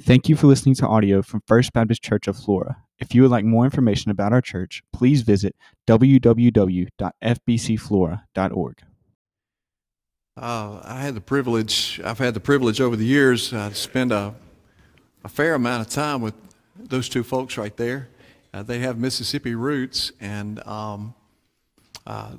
Thank you for listening to audio from First Baptist Church of Flora. If you would like more information about our church, please visit www.fbcflora.org. Uh, I had the privilege, I've had the privilege over the years uh, to spend a, a fair amount of time with those two folks right there. Uh, they have Mississippi roots and um, uh,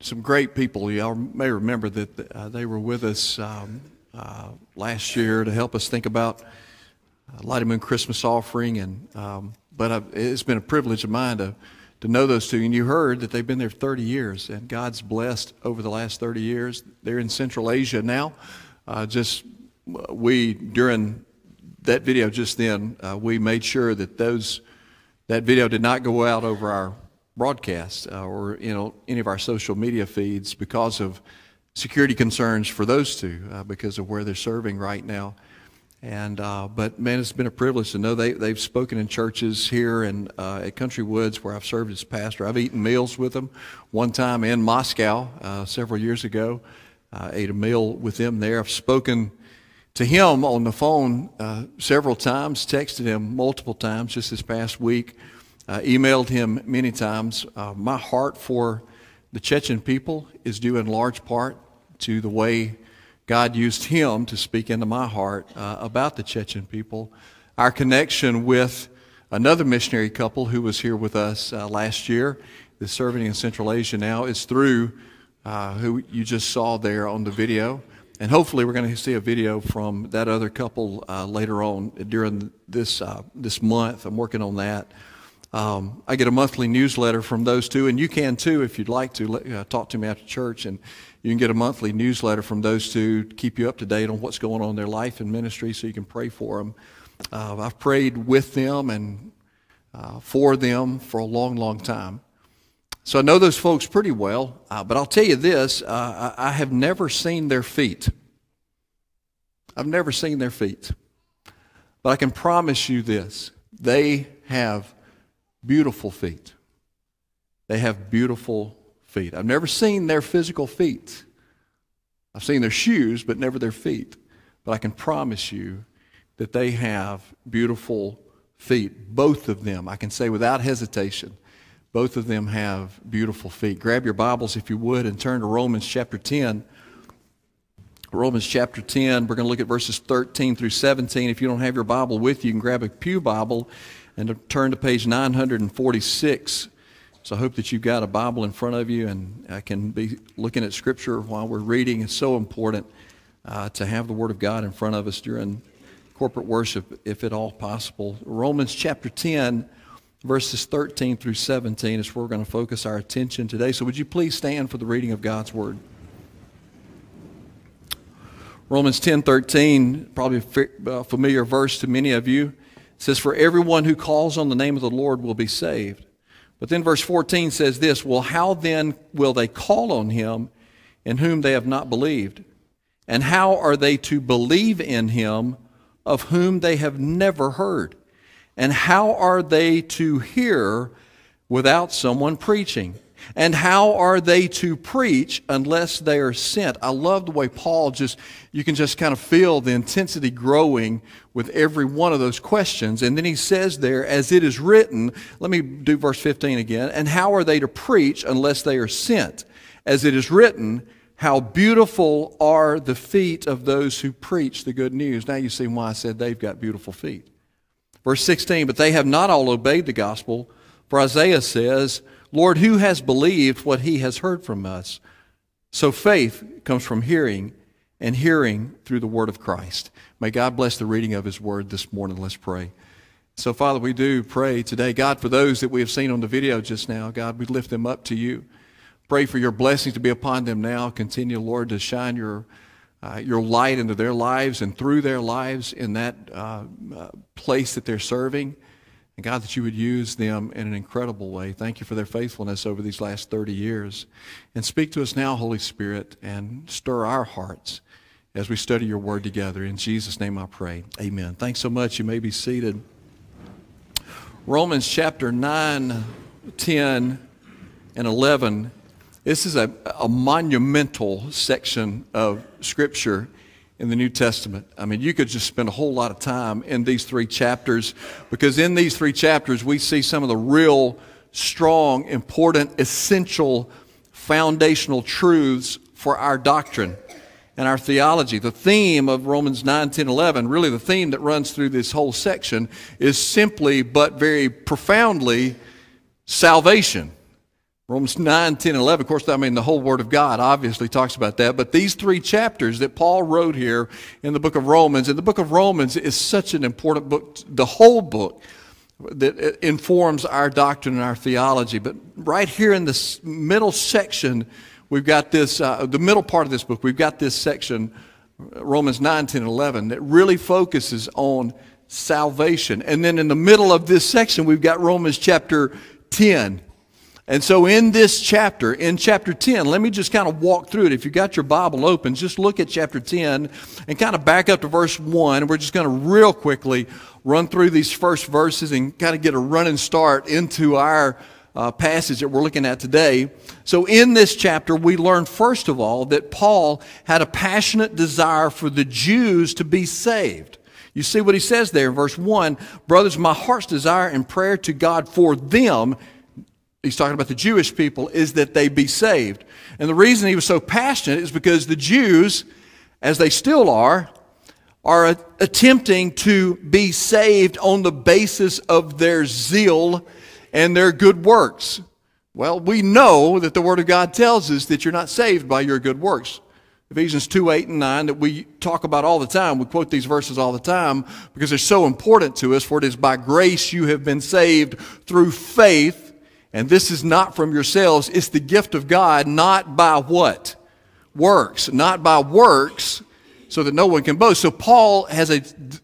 some great people. Y'all may remember that uh, they were with us um, uh, last year to help us think about uh, Lottie Moon Christmas offering. And um, but I've, it's been a privilege of mine to to know those two. And you heard that they've been there 30 years, and God's blessed over the last 30 years. They're in Central Asia now. Uh, just we during that video just then, uh, we made sure that those that video did not go out over our broadcast uh, or you know any of our social media feeds because of security concerns for those two uh, because of where they're serving right now. And uh, but man, it's been a privilege to know they they've spoken in churches here and uh, at Country Woods where I've served as pastor. I've eaten meals with them one time in Moscow uh, several years ago. I ate a meal with them there. I've spoken to him on the phone uh, several times, texted him multiple times just this past week, uh, emailed him many times. My heart for the Chechen people is due in large part to the way God used him to speak into my heart uh, about the Chechen people. Our connection with another missionary couple who was here with us uh, last year, is serving in Central Asia now, is through uh, who you just saw there on the video. And hopefully, we're going to see a video from that other couple uh, later on during this, uh, this month. I'm working on that. Um, I get a monthly newsletter from those two, and you can too if you'd like to uh, talk to me after church. And you can get a monthly newsletter from those two to keep you up to date on what's going on in their life and ministry so you can pray for them. Uh, I've prayed with them and uh, for them for a long, long time. So I know those folks pretty well, uh, but I'll tell you this uh, I, I have never seen their feet. I've never seen their feet. But I can promise you this they have beautiful feet. They have beautiful feet. I've never seen their physical feet. I've seen their shoes, but never their feet. But I can promise you that they have beautiful feet. Both of them, I can say without hesitation, both of them have beautiful feet. Grab your Bibles, if you would, and turn to Romans chapter 10. Romans chapter 10, we're going to look at verses 13 through 17. If you don't have your Bible with you, you can grab a Pew Bible and turn to page 946. So I hope that you've got a Bible in front of you and I can be looking at Scripture while we're reading. It's so important uh, to have the Word of God in front of us during corporate worship, if at all possible. Romans chapter 10, verses 13 through 17 is where we're going to focus our attention today. So would you please stand for the reading of God's Word? Romans 10:13, probably a familiar verse to many of you, says, "For everyone who calls on the name of the Lord will be saved." But then verse 14 says this Well, how then will they call on him in whom they have not believed? And how are they to believe in him of whom they have never heard? And how are they to hear without someone preaching? And how are they to preach unless they are sent? I love the way Paul just, you can just kind of feel the intensity growing with every one of those questions. And then he says there, as it is written, let me do verse 15 again. And how are they to preach unless they are sent? As it is written, how beautiful are the feet of those who preach the good news. Now you see why I said they've got beautiful feet. Verse 16, but they have not all obeyed the gospel. For Isaiah says, Lord, who has believed what he has heard from us? So faith comes from hearing, and hearing through the word of Christ. May God bless the reading of his word this morning. Let's pray. So, Father, we do pray today, God, for those that we have seen on the video just now, God, we lift them up to you. Pray for your blessings to be upon them now. Continue, Lord, to shine your, uh, your light into their lives and through their lives in that uh, uh, place that they're serving. And God, that you would use them in an incredible way. Thank you for their faithfulness over these last 30 years. And speak to us now, Holy Spirit, and stir our hearts as we study your word together. In Jesus' name I pray. Amen. Thanks so much. You may be seated. Romans chapter 9, 10, and 11. This is a, a monumental section of Scripture in the New Testament. I mean, you could just spend a whole lot of time in these three chapters because in these three chapters we see some of the real strong, important, essential, foundational truths for our doctrine and our theology. The theme of Romans 9, 10, 11, really the theme that runs through this whole section, is simply but very profoundly salvation. Romans 9, 10, 11, of course, I mean, the whole Word of God obviously talks about that. But these three chapters that Paul wrote here in the book of Romans, and the book of Romans is such an important book, the whole book that informs our doctrine and our theology. But right here in this middle section, we've got this, uh, the middle part of this book, we've got this section, Romans 9, 10, 11, that really focuses on salvation. And then in the middle of this section, we've got Romans chapter 10 and so, in this chapter, in chapter 10, let me just kind of walk through it. If you got your Bible open, just look at chapter 10 and kind of back up to verse 1. We're just going to real quickly run through these first verses and kind of get a running start into our uh, passage that we're looking at today. So, in this chapter, we learn first of all that Paul had a passionate desire for the Jews to be saved. You see what he says there in verse 1 Brothers, my heart's desire and prayer to God for them he's talking about the Jewish people, is that they be saved. And the reason he was so passionate is because the Jews, as they still are, are attempting to be saved on the basis of their zeal and their good works. Well, we know that the Word of God tells us that you're not saved by your good works. Ephesians 2, 8, and 9 that we talk about all the time. We quote these verses all the time because they're so important to us. For it is by grace you have been saved through faith and this is not from yourselves, it's the gift of God, not by what? Works. Not by works, so that no one can boast. So Paul has a,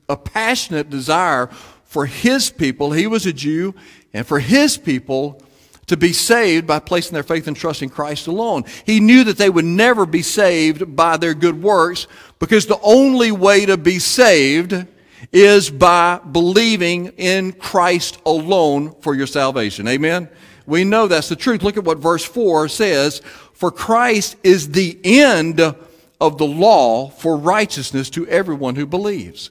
a passionate desire for his people, he was a Jew, and for his people to be saved by placing their faith and trust in Christ alone. He knew that they would never be saved by their good works because the only way to be saved is by believing in Christ alone for your salvation. Amen? We know that's the truth. Look at what verse 4 says For Christ is the end of the law for righteousness to everyone who believes.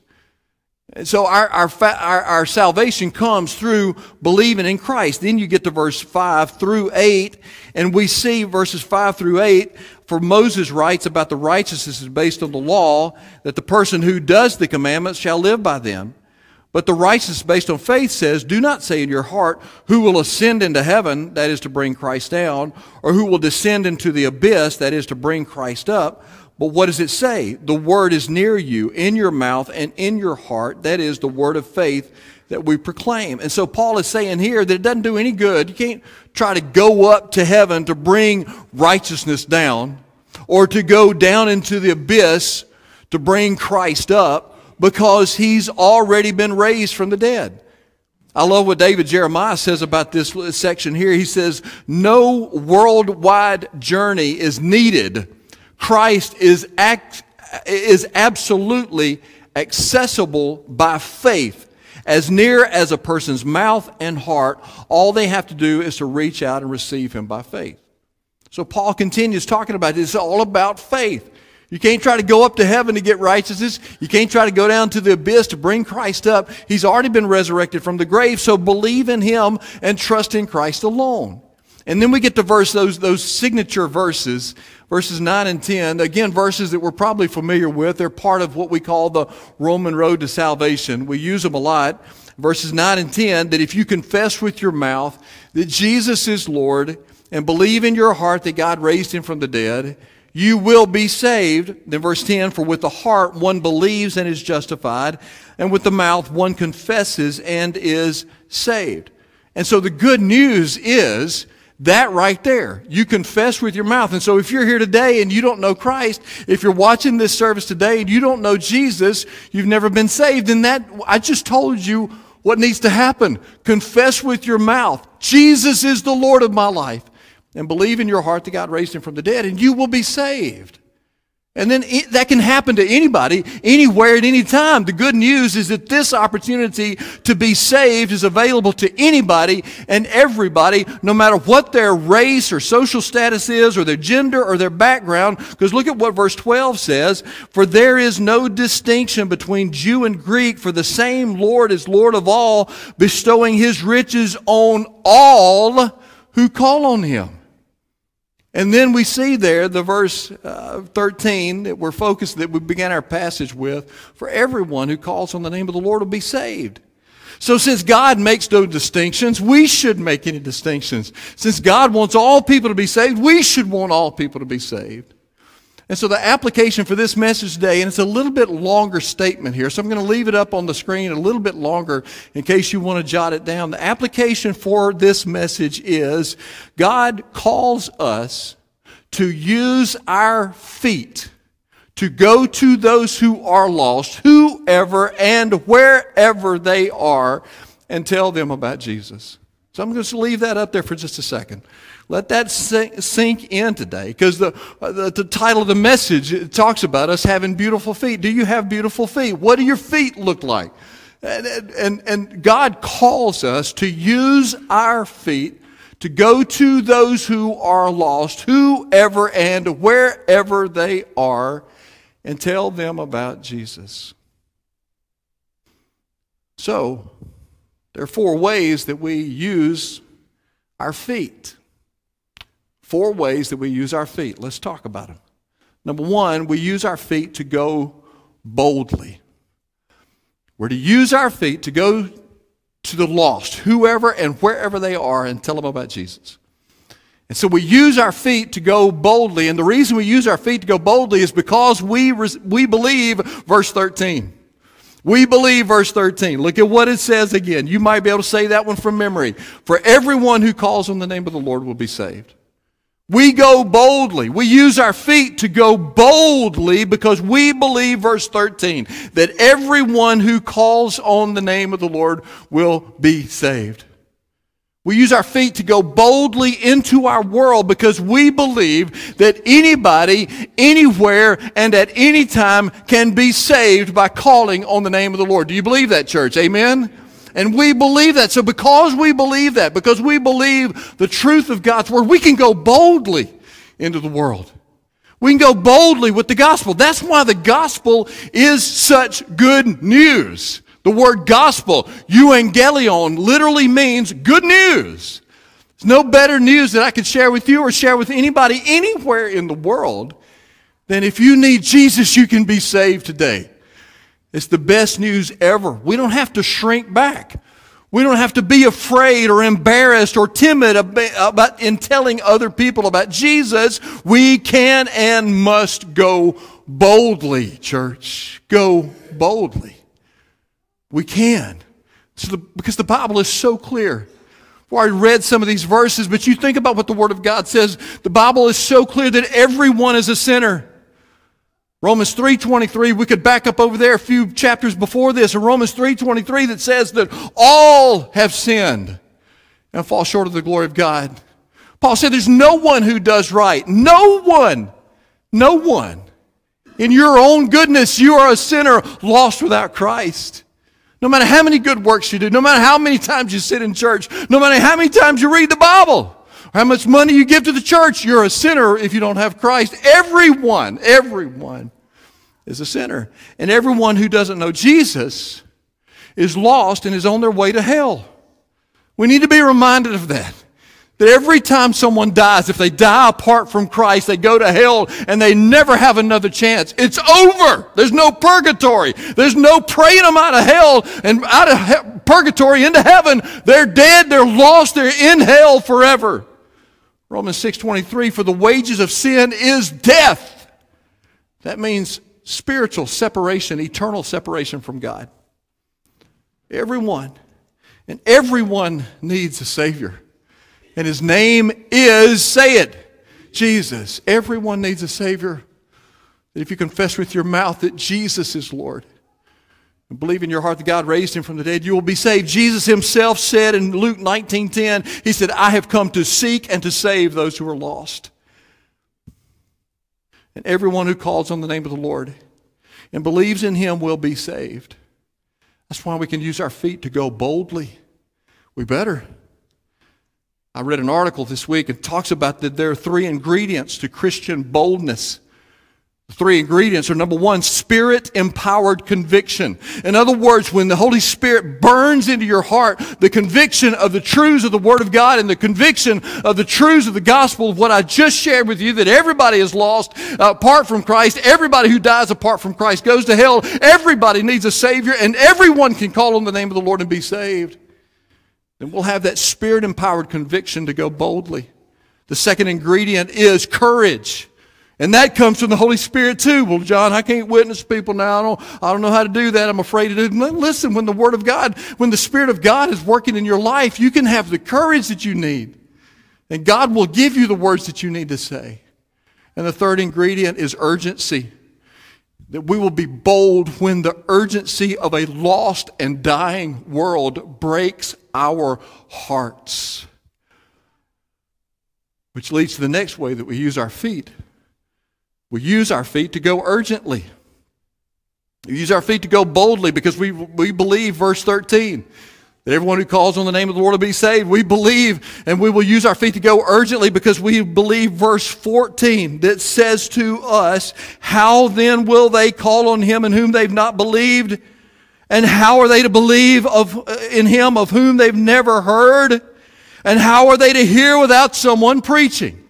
And so our, our, our, our, salvation comes through believing in Christ. Then you get to verse 5 through 8, and we see verses 5 through 8, for Moses writes about the righteousness is based on the law, that the person who does the commandments shall live by them. But the righteousness based on faith says, Do not say in your heart, Who will ascend into heaven, that is to bring Christ down, or who will descend into the abyss, that is to bring Christ up. But what does it say? The word is near you, in your mouth and in your heart, that is the word of faith that we proclaim. And so Paul is saying here that it doesn't do any good. You can't try to go up to heaven to bring righteousness down, or to go down into the abyss to bring Christ up because he's already been raised from the dead. I love what David Jeremiah says about this section here. He says, No worldwide journey is needed. Christ is, act, is absolutely accessible by faith. As near as a person's mouth and heart, all they have to do is to reach out and receive him by faith. So Paul continues talking about this. It's all about faith. You can't try to go up to heaven to get righteousness. You can't try to go down to the abyss to bring Christ up. He's already been resurrected from the grave, so believe in Him and trust in Christ alone. And then we get to verse those, those signature verses, verses 9 and 10. Again, verses that we're probably familiar with. They're part of what we call the Roman road to salvation. We use them a lot. Verses 9 and 10 that if you confess with your mouth that Jesus is Lord and believe in your heart that God raised him from the dead, you will be saved. Then verse 10, for with the heart one believes and is justified, and with the mouth one confesses and is saved. And so the good news is that right there. You confess with your mouth. And so if you're here today and you don't know Christ, if you're watching this service today and you don't know Jesus, you've never been saved, then that, I just told you what needs to happen. Confess with your mouth. Jesus is the Lord of my life and believe in your heart that God raised him from the dead, and you will be saved. And then it, that can happen to anybody, anywhere, at any time. The good news is that this opportunity to be saved is available to anybody and everybody, no matter what their race or social status is, or their gender or their background. Because look at what verse 12 says For there is no distinction between Jew and Greek, for the same Lord is Lord of all, bestowing his riches on all who call on him. And then we see there the verse uh, 13 that we're focused, that we began our passage with, for everyone who calls on the name of the Lord will be saved. So since God makes no distinctions, we shouldn't make any distinctions. Since God wants all people to be saved, we should want all people to be saved. And so the application for this message today, and it's a little bit longer statement here, so I'm going to leave it up on the screen a little bit longer in case you want to jot it down. The application for this message is God calls us to use our feet to go to those who are lost, whoever and wherever they are, and tell them about Jesus. So I'm going to leave that up there for just a second. Let that sink in today because the, the, the, title of the message talks about us having beautiful feet. Do you have beautiful feet? What do your feet look like? And, and, and God calls us to use our feet to go to those who are lost, whoever and wherever they are, and tell them about Jesus. So, there are four ways that we use our feet. Four ways that we use our feet. Let's talk about them. Number one, we use our feet to go boldly. We're to use our feet to go to the lost, whoever and wherever they are, and tell them about Jesus. And so we use our feet to go boldly. And the reason we use our feet to go boldly is because we, we believe verse 13. We believe verse 13. Look at what it says again. You might be able to say that one from memory. For everyone who calls on the name of the Lord will be saved. We go boldly. We use our feet to go boldly because we believe, verse 13, that everyone who calls on the name of the Lord will be saved. We use our feet to go boldly into our world because we believe that anybody, anywhere, and at any time can be saved by calling on the name of the Lord. Do you believe that, church? Amen? And we believe that. So because we believe that, because we believe the truth of God's word, we can go boldly into the world. We can go boldly with the gospel. That's why the gospel is such good news. The word gospel, euangelion, literally means good news. There's no better news that I could share with you or share with anybody anywhere in the world than if you need Jesus, you can be saved today. It's the best news ever. We don't have to shrink back. We don't have to be afraid or embarrassed or timid about in telling other people about Jesus. We can and must go boldly, church. Go boldly. We can. The, because the Bible is so clear. Well, I read some of these verses, but you think about what the Word of God says. The Bible is so clear that everyone is a sinner. Romans 3:23, we could back up over there a few chapters before this, in Romans 3:23 that says that all have sinned and fall short of the glory of God. Paul said there's no one who does right. No one. No one. In your own goodness, you are a sinner lost without Christ. No matter how many good works you do, no matter how many times you sit in church, no matter how many times you read the Bible, how much money you give to the church, you're a sinner if you don't have Christ. Everyone, everyone is a sinner. And everyone who doesn't know Jesus is lost and is on their way to hell. We need to be reminded of that. That every time someone dies, if they die apart from Christ, they go to hell and they never have another chance. It's over. There's no purgatory. There's no praying them out of hell and out of he- purgatory into heaven. They're dead. They're lost. They're in hell forever. Romans 6:23 for the wages of sin is death. That means spiritual separation, eternal separation from God. Everyone. And everyone needs a Savior. And His name is, say it, Jesus. Everyone needs a Savior. If you confess with your mouth that Jesus is Lord, believe in your heart that God raised him from the dead, you will be saved. Jesus himself said in Luke 19:10, he said, "I have come to seek and to save those who are lost." And everyone who calls on the name of the Lord and believes in him will be saved. That's why we can use our feet to go boldly. We better. I read an article this week and talks about that there are three ingredients to Christian boldness. Three ingredients are number one, spirit empowered conviction. In other words, when the Holy Spirit burns into your heart the conviction of the truths of the Word of God and the conviction of the truths of the gospel of what I just shared with you that everybody is lost apart from Christ. Everybody who dies apart from Christ goes to hell. Everybody needs a Savior and everyone can call on the name of the Lord and be saved. Then we'll have that spirit empowered conviction to go boldly. The second ingredient is courage. And that comes from the Holy Spirit too. Well, John, I can't witness people now. I don't, I don't know how to do that. I'm afraid to do it. Listen, when the Word of God, when the Spirit of God is working in your life, you can have the courage that you need. And God will give you the words that you need to say. And the third ingredient is urgency. That we will be bold when the urgency of a lost and dying world breaks our hearts. Which leads to the next way that we use our feet. We use our feet to go urgently. We use our feet to go boldly because we, we believe, verse 13, that everyone who calls on the name of the Lord will be saved. We believe, and we will use our feet to go urgently because we believe, verse 14, that says to us, How then will they call on him in whom they've not believed? And how are they to believe of, uh, in him of whom they've never heard? And how are they to hear without someone preaching?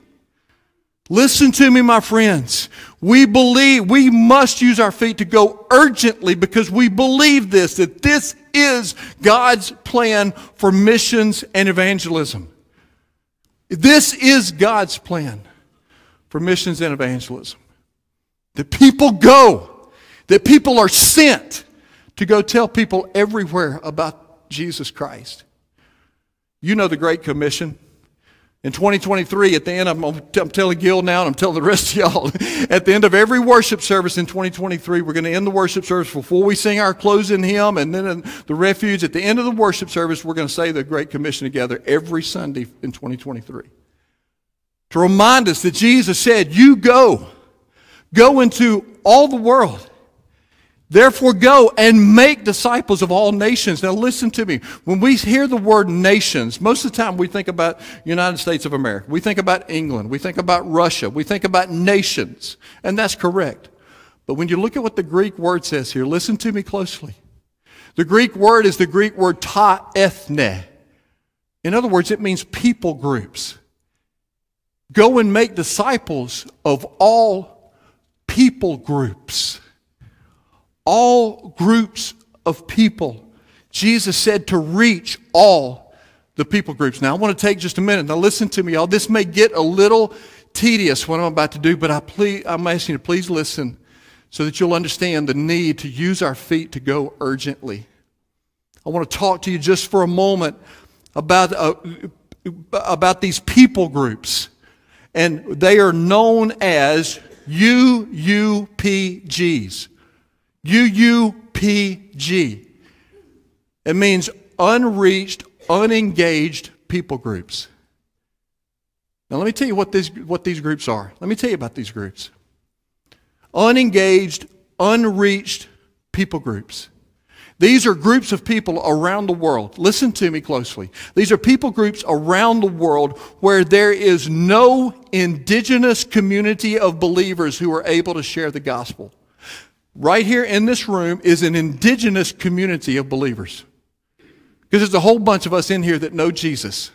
Listen to me, my friends. We believe, we must use our feet to go urgently because we believe this, that this is God's plan for missions and evangelism. This is God's plan for missions and evangelism. That people go, that people are sent to go tell people everywhere about Jesus Christ. You know the Great Commission. In 2023, at the end, I'm, I'm telling Gil now, and I'm telling the rest of y'all, at the end of every worship service in 2023, we're going to end the worship service before we sing our closing hymn, and then in the refuge. At the end of the worship service, we're going to say the Great Commission together every Sunday in 2023. To remind us that Jesus said, You go, go into all the world Therefore, go and make disciples of all nations. Now, listen to me. When we hear the word nations, most of the time we think about United States of America. We think about England. We think about Russia. We think about nations. And that's correct. But when you look at what the Greek word says here, listen to me closely. The Greek word is the Greek word ta ethne. In other words, it means people groups. Go and make disciples of all people groups all groups of people. Jesus said to reach all the people groups. Now, I want to take just a minute. Now, listen to me, y'all. This may get a little tedious what I'm about to do, but I please, I'm asking you to please listen so that you'll understand the need to use our feet to go urgently. I want to talk to you just for a moment about, uh, about these people groups. And they are known as UUPGs. UUPG. It means unreached, unengaged people groups. Now, let me tell you what, this, what these groups are. Let me tell you about these groups. Unengaged, unreached people groups. These are groups of people around the world. Listen to me closely. These are people groups around the world where there is no indigenous community of believers who are able to share the gospel right here in this room is an indigenous community of believers. Because there's a whole bunch of us in here that know Jesus.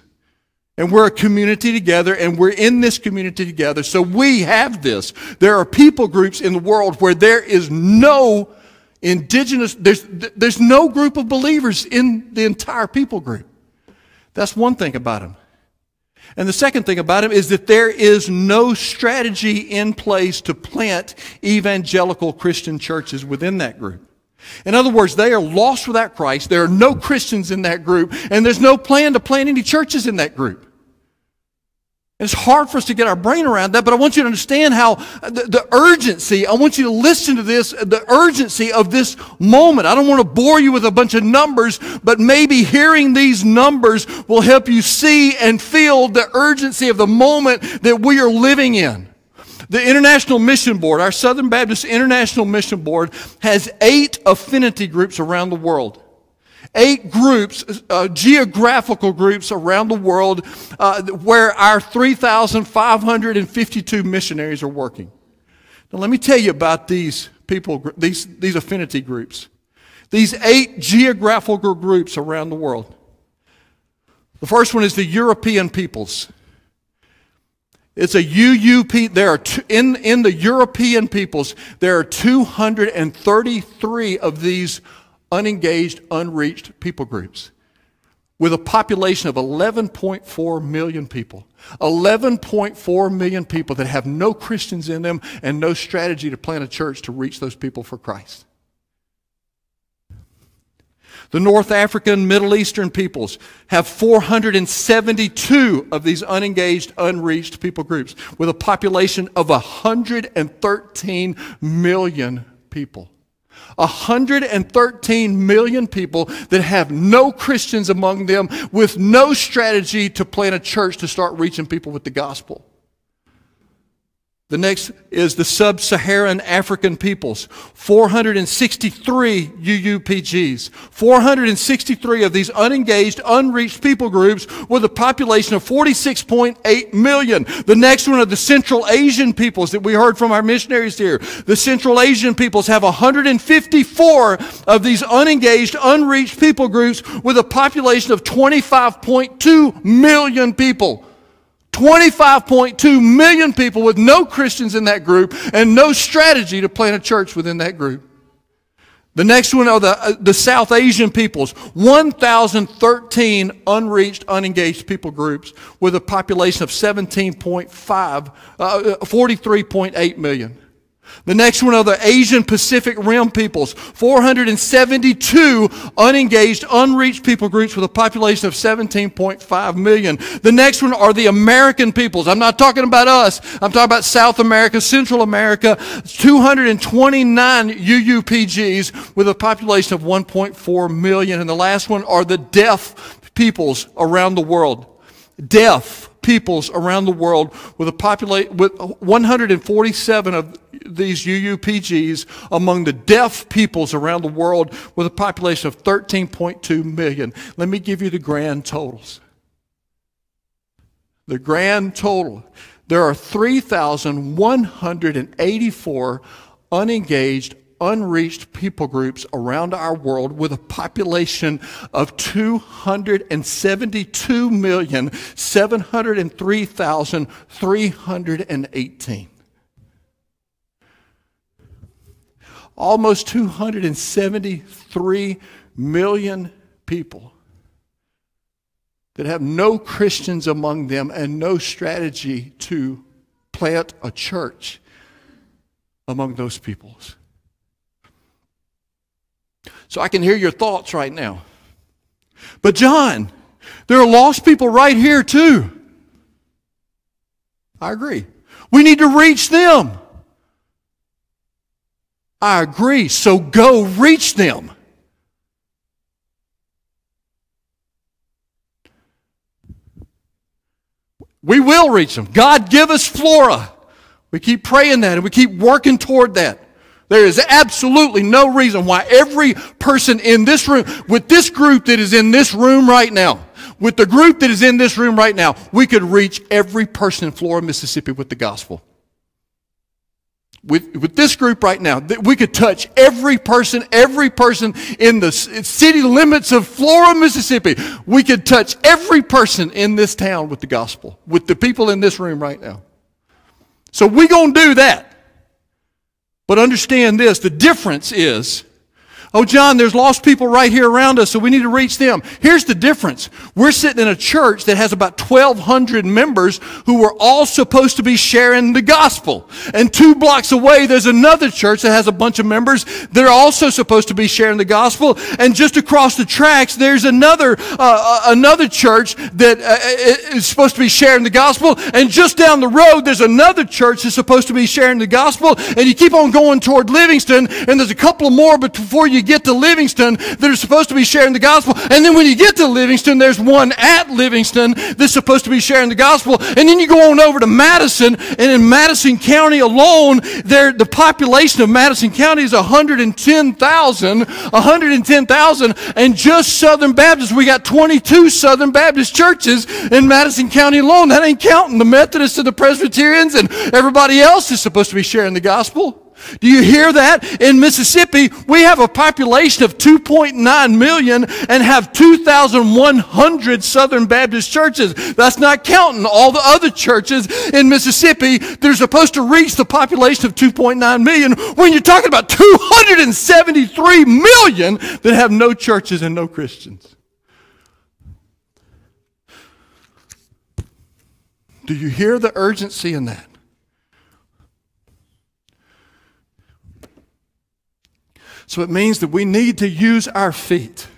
And we're a community together, and we're in this community together. So we have this. There are people groups in the world where there is no indigenous, there's, there's no group of believers in the entire people group. That's one thing about them. And the second thing about him is that there is no strategy in place to plant evangelical Christian churches within that group. In other words, they are lost without Christ. There are no Christians in that group, and there's no plan to plant any churches in that group. It's hard for us to get our brain around that, but I want you to understand how the, the, urgency, I want you to listen to this, the urgency of this moment. I don't want to bore you with a bunch of numbers, but maybe hearing these numbers will help you see and feel the urgency of the moment that we are living in. The International Mission Board, our Southern Baptist International Mission Board, has eight affinity groups around the world. Eight groups, uh, geographical groups around the world uh, where our 3,552 missionaries are working. Now, let me tell you about these people, these, these affinity groups. These eight geographical groups around the world. The first one is the European peoples. It's a UUP. There are two, in, in the European peoples, there are 233 of these unengaged, unreached people groups with a population of 11.4 million people. 11.4 million people that have no Christians in them and no strategy to plant a church to reach those people for Christ. The North African, Middle Eastern peoples have 472 of these unengaged, unreached people groups with a population of 113 million people. 113 million people that have no Christians among them with no strategy to plant a church to start reaching people with the gospel. The next is the sub Saharan African peoples. 463 UUPGs. 463 of these unengaged, unreached people groups with a population of 46.8 million. The next one are the Central Asian peoples that we heard from our missionaries here. The Central Asian peoples have 154 of these unengaged, unreached people groups with a population of 25.2 million people. 25.2 million people with no Christians in that group and no strategy to plant a church within that group. The next one are the, uh, the South Asian peoples, 1,013 unreached, unengaged people groups with a population of 17.5, uh, 43.8 million. The next one are the Asian Pacific Rim peoples, 472 unengaged, unreached people groups with a population of 17.5 million. The next one are the American peoples. I'm not talking about us. I'm talking about South America, Central America, 229 UUPGs with a population of 1.4 million. And the last one are the deaf peoples around the world. Deaf peoples around the world with a population with 147 of these UUPGs among the deaf peoples around the world with a population of 13.2 million. Let me give you the grand totals. The grand total. There are 3,184 unengaged, unreached people groups around our world with a population of 272,703,318. almost 273 million people that have no Christians among them and no strategy to plant a church among those peoples. So I can hear your thoughts right now. But, John, there are lost people right here too. I agree. We need to reach them. I agree. So go reach them. We will reach them. God, give us Flora. We keep praying that and we keep working toward that. There is absolutely no reason why every person in this room, with this group that is in this room right now, with the group that is in this room right now, we could reach every person in Flora, Mississippi with the gospel with, with this group right now, that we could touch every person, every person in the city limits of Flora, Mississippi. We could touch every person in this town with the gospel, with the people in this room right now. So going to do that. But understand this the difference is Oh, John, there's lost people right here around us, so we need to reach them. Here's the difference. We're sitting in a church that has about 1,200 members who are all supposed to be sharing the gospel. And two blocks away, there's another church that has a bunch of members that are also supposed to be sharing the gospel. And just across the tracks, there's another, uh, uh another church that uh, is supposed to be sharing the gospel. And just down the road, there's another church that's supposed to be sharing the gospel. And you keep on going toward Livingston, and there's a couple more before you you get to Livingston that are supposed to be sharing the gospel. And then when you get to Livingston, there's one at Livingston that's supposed to be sharing the gospel. And then you go on over to Madison, and in Madison County alone, there, the population of Madison County is 110,000. 110,000. And just Southern Baptists, we got 22 Southern Baptist churches in Madison County alone. That ain't counting the Methodists and the Presbyterians and everybody else is supposed to be sharing the gospel. Do you hear that? In Mississippi, we have a population of 2.9 million and have 2,100 Southern Baptist churches. That's not counting all the other churches in Mississippi that are supposed to reach the population of 2.9 million when you're talking about 273 million that have no churches and no Christians. Do you hear the urgency in that? So it means that we need to use our feet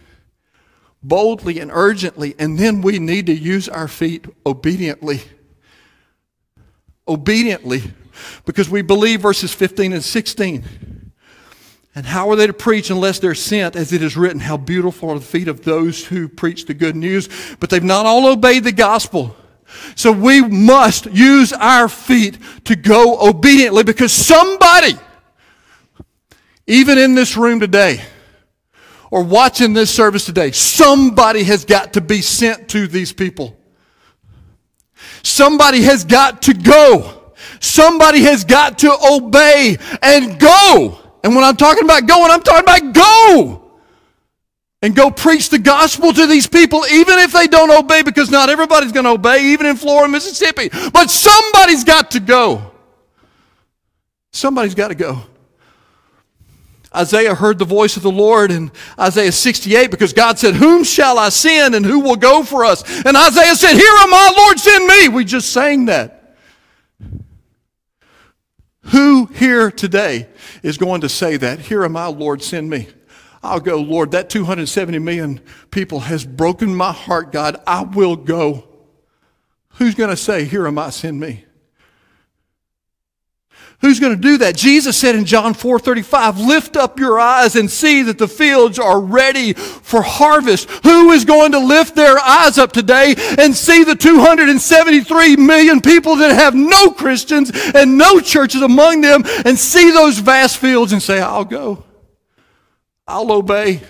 boldly and urgently, and then we need to use our feet obediently. Obediently, because we believe verses 15 and 16. And how are they to preach unless they're sent? As it is written, how beautiful are the feet of those who preach the good news. But they've not all obeyed the gospel. So we must use our feet to go obediently because somebody even in this room today, or watching this service today, somebody has got to be sent to these people. Somebody has got to go. Somebody has got to obey and go. And when I'm talking about going, I'm talking about go. And go preach the gospel to these people, even if they don't obey, because not everybody's going to obey, even in Flora, Mississippi. But somebody's got to go. Somebody's got to go. Isaiah heard the voice of the Lord in Isaiah 68 because God said, Whom shall I send and who will go for us? And Isaiah said, Here am I, Lord, send me. We just sang that. Who here today is going to say that? Here am I, Lord, send me. I'll go, Lord. That 270 million people has broken my heart, God. I will go. Who's going to say, Here am I, send me? Who's going to do that? Jesus said in John 4:35, "Lift up your eyes and see that the fields are ready for harvest." Who is going to lift their eyes up today and see the 273 million people that have no Christians and no churches among them and see those vast fields and say, "I'll go. I'll obey."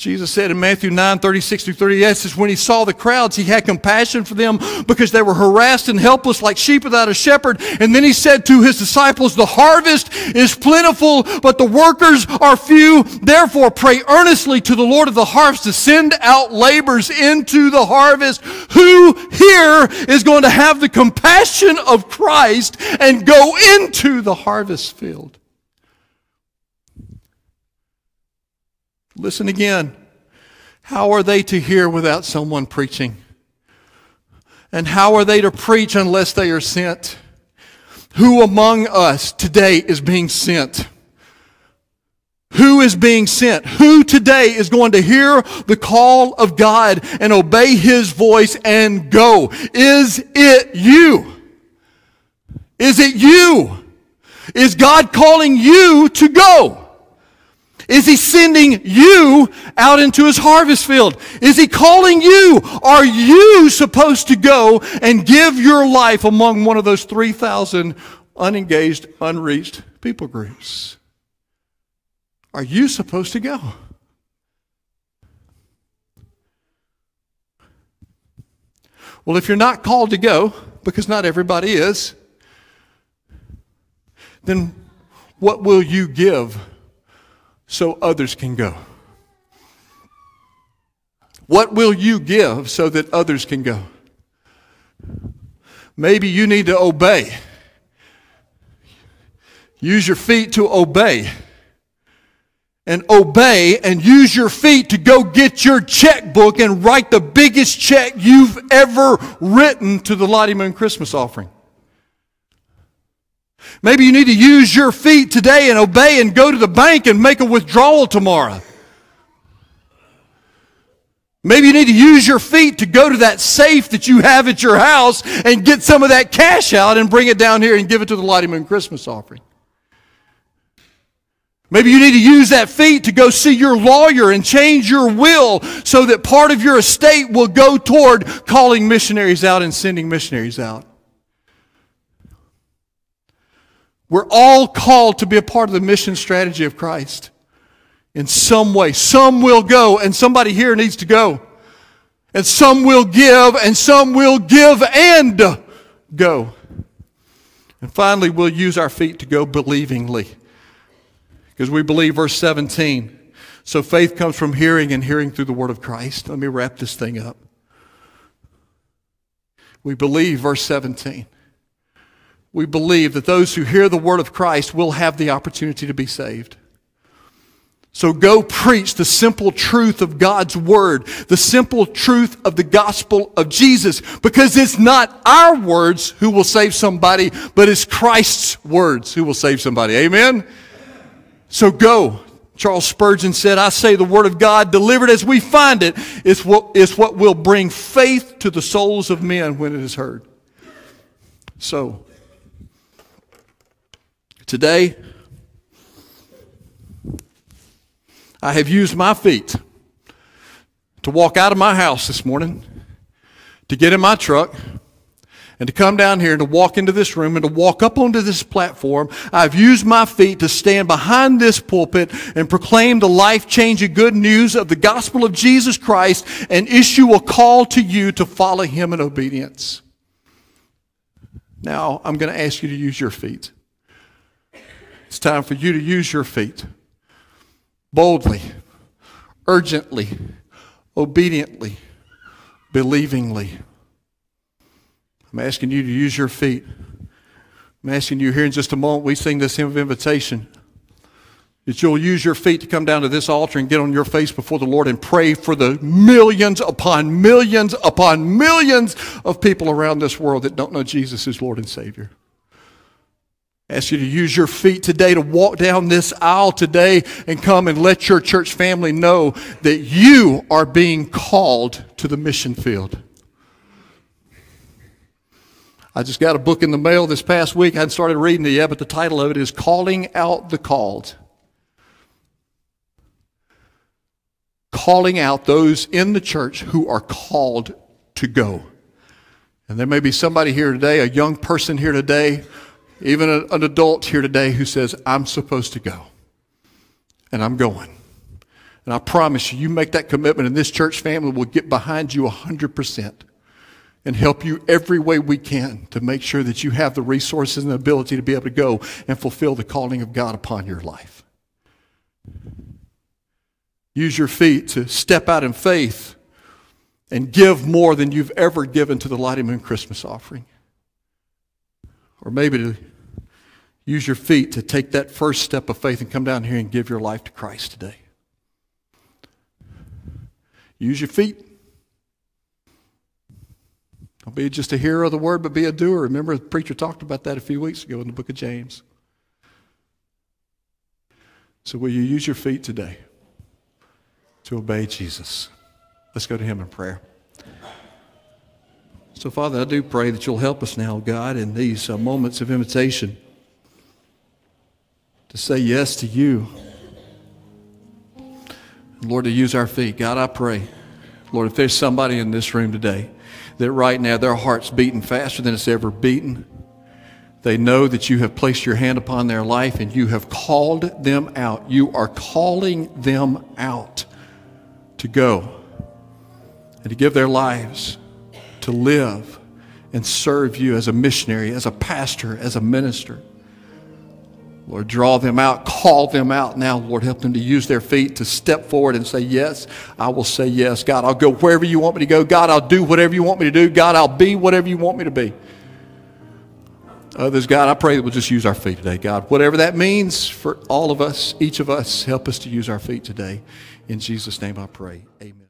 Jesus said in Matthew 9, 36 through 38, says, When he saw the crowds, he had compassion for them because they were harassed and helpless like sheep without a shepherd. And then he said to his disciples, The harvest is plentiful, but the workers are few. Therefore, pray earnestly to the Lord of the harvest to send out laborers into the harvest. Who here is going to have the compassion of Christ and go into the harvest field? Listen again. How are they to hear without someone preaching? And how are they to preach unless they are sent? Who among us today is being sent? Who is being sent? Who today is going to hear the call of God and obey His voice and go? Is it you? Is it you? Is God calling you to go? Is he sending you out into his harvest field? Is he calling you? Are you supposed to go and give your life among one of those 3,000 unengaged, unreached people groups? Are you supposed to go? Well, if you're not called to go, because not everybody is, then what will you give so others can go? What will you give so that others can go? Maybe you need to obey. Use your feet to obey. And obey and use your feet to go get your checkbook and write the biggest check you've ever written to the Lottie Moon Christmas offering. Maybe you need to use your feet today and obey and go to the bank and make a withdrawal tomorrow. Maybe you need to use your feet to go to that safe that you have at your house and get some of that cash out and bring it down here and give it to the Lottie Moon Christmas offering. Maybe you need to use that feet to go see your lawyer and change your will so that part of your estate will go toward calling missionaries out and sending missionaries out. We're all called to be a part of the mission strategy of Christ in some way. Some will go, and somebody here needs to go. And some will give, and some will give and go. And finally, we'll use our feet to go believingly. Because we believe, verse 17. So faith comes from hearing, and hearing through the word of Christ. Let me wrap this thing up. We believe, verse 17 we believe that those who hear the word of Christ will have the opportunity to be saved. So go preach the simple truth of God's word, the simple truth of the gospel of Jesus, because it's not our words who will save somebody, but it's Christ's words who will save somebody. Amen? So go. Charles Spurgeon said, I say the word of God delivered as we find it is what, is what will bring faith to the souls of men when it is heard. So, Today, I have used my feet to walk out of my house this morning, to get in my truck, and to come down here and to walk into this room and to walk up onto this platform. I've used my feet to stand behind this pulpit and proclaim the life changing good news of the gospel of Jesus Christ and issue a call to you to follow him in obedience. Now, I'm going to ask you to use your feet. It's time for you to use your feet boldly, urgently, obediently, believingly. I'm asking you to use your feet. I'm asking you here in just a moment, we sing this hymn of invitation, that you'll use your feet to come down to this altar and get on your face before the Lord and pray for the millions upon millions upon millions of people around this world that don't know Jesus as Lord and Savior ask you to use your feet today to walk down this aisle today and come and let your church family know that you are being called to the mission field. I just got a book in the mail this past week. I hadn't started reading it yet, but the title of it is Calling Out the Called. Calling out those in the church who are called to go. And there may be somebody here today, a young person here today, even an adult here today who says, I'm supposed to go. And I'm going. And I promise you, you make that commitment, and this church family will get behind you 100% and help you every way we can to make sure that you have the resources and the ability to be able to go and fulfill the calling of God upon your life. Use your feet to step out in faith and give more than you've ever given to the Lottie Moon Christmas offering. Or maybe to use your feet to take that first step of faith and come down here and give your life to Christ today. Use your feet. Don't be just a hearer of the word, but be a doer. Remember, the preacher talked about that a few weeks ago in the book of James. So, will you use your feet today to obey Jesus? Let's go to Him in prayer. So, Father, I do pray that you'll help us now, God, in these uh, moments of invitation to say yes to you. Lord, to use our feet. God, I pray, Lord, if there's somebody in this room today that right now their heart's beating faster than it's ever beaten, they know that you have placed your hand upon their life and you have called them out. You are calling them out to go and to give their lives to live and serve you as a missionary, as a pastor, as a minister. Lord, draw them out, call them out now. Lord, help them to use their feet to step forward and say, Yes, I will say yes. God, I'll go wherever you want me to go. God, I'll do whatever you want me to do. God, I'll be whatever you want me to be. Others, God, I pray that we'll just use our feet today. God, whatever that means for all of us, each of us, help us to use our feet today. In Jesus' name I pray. Amen.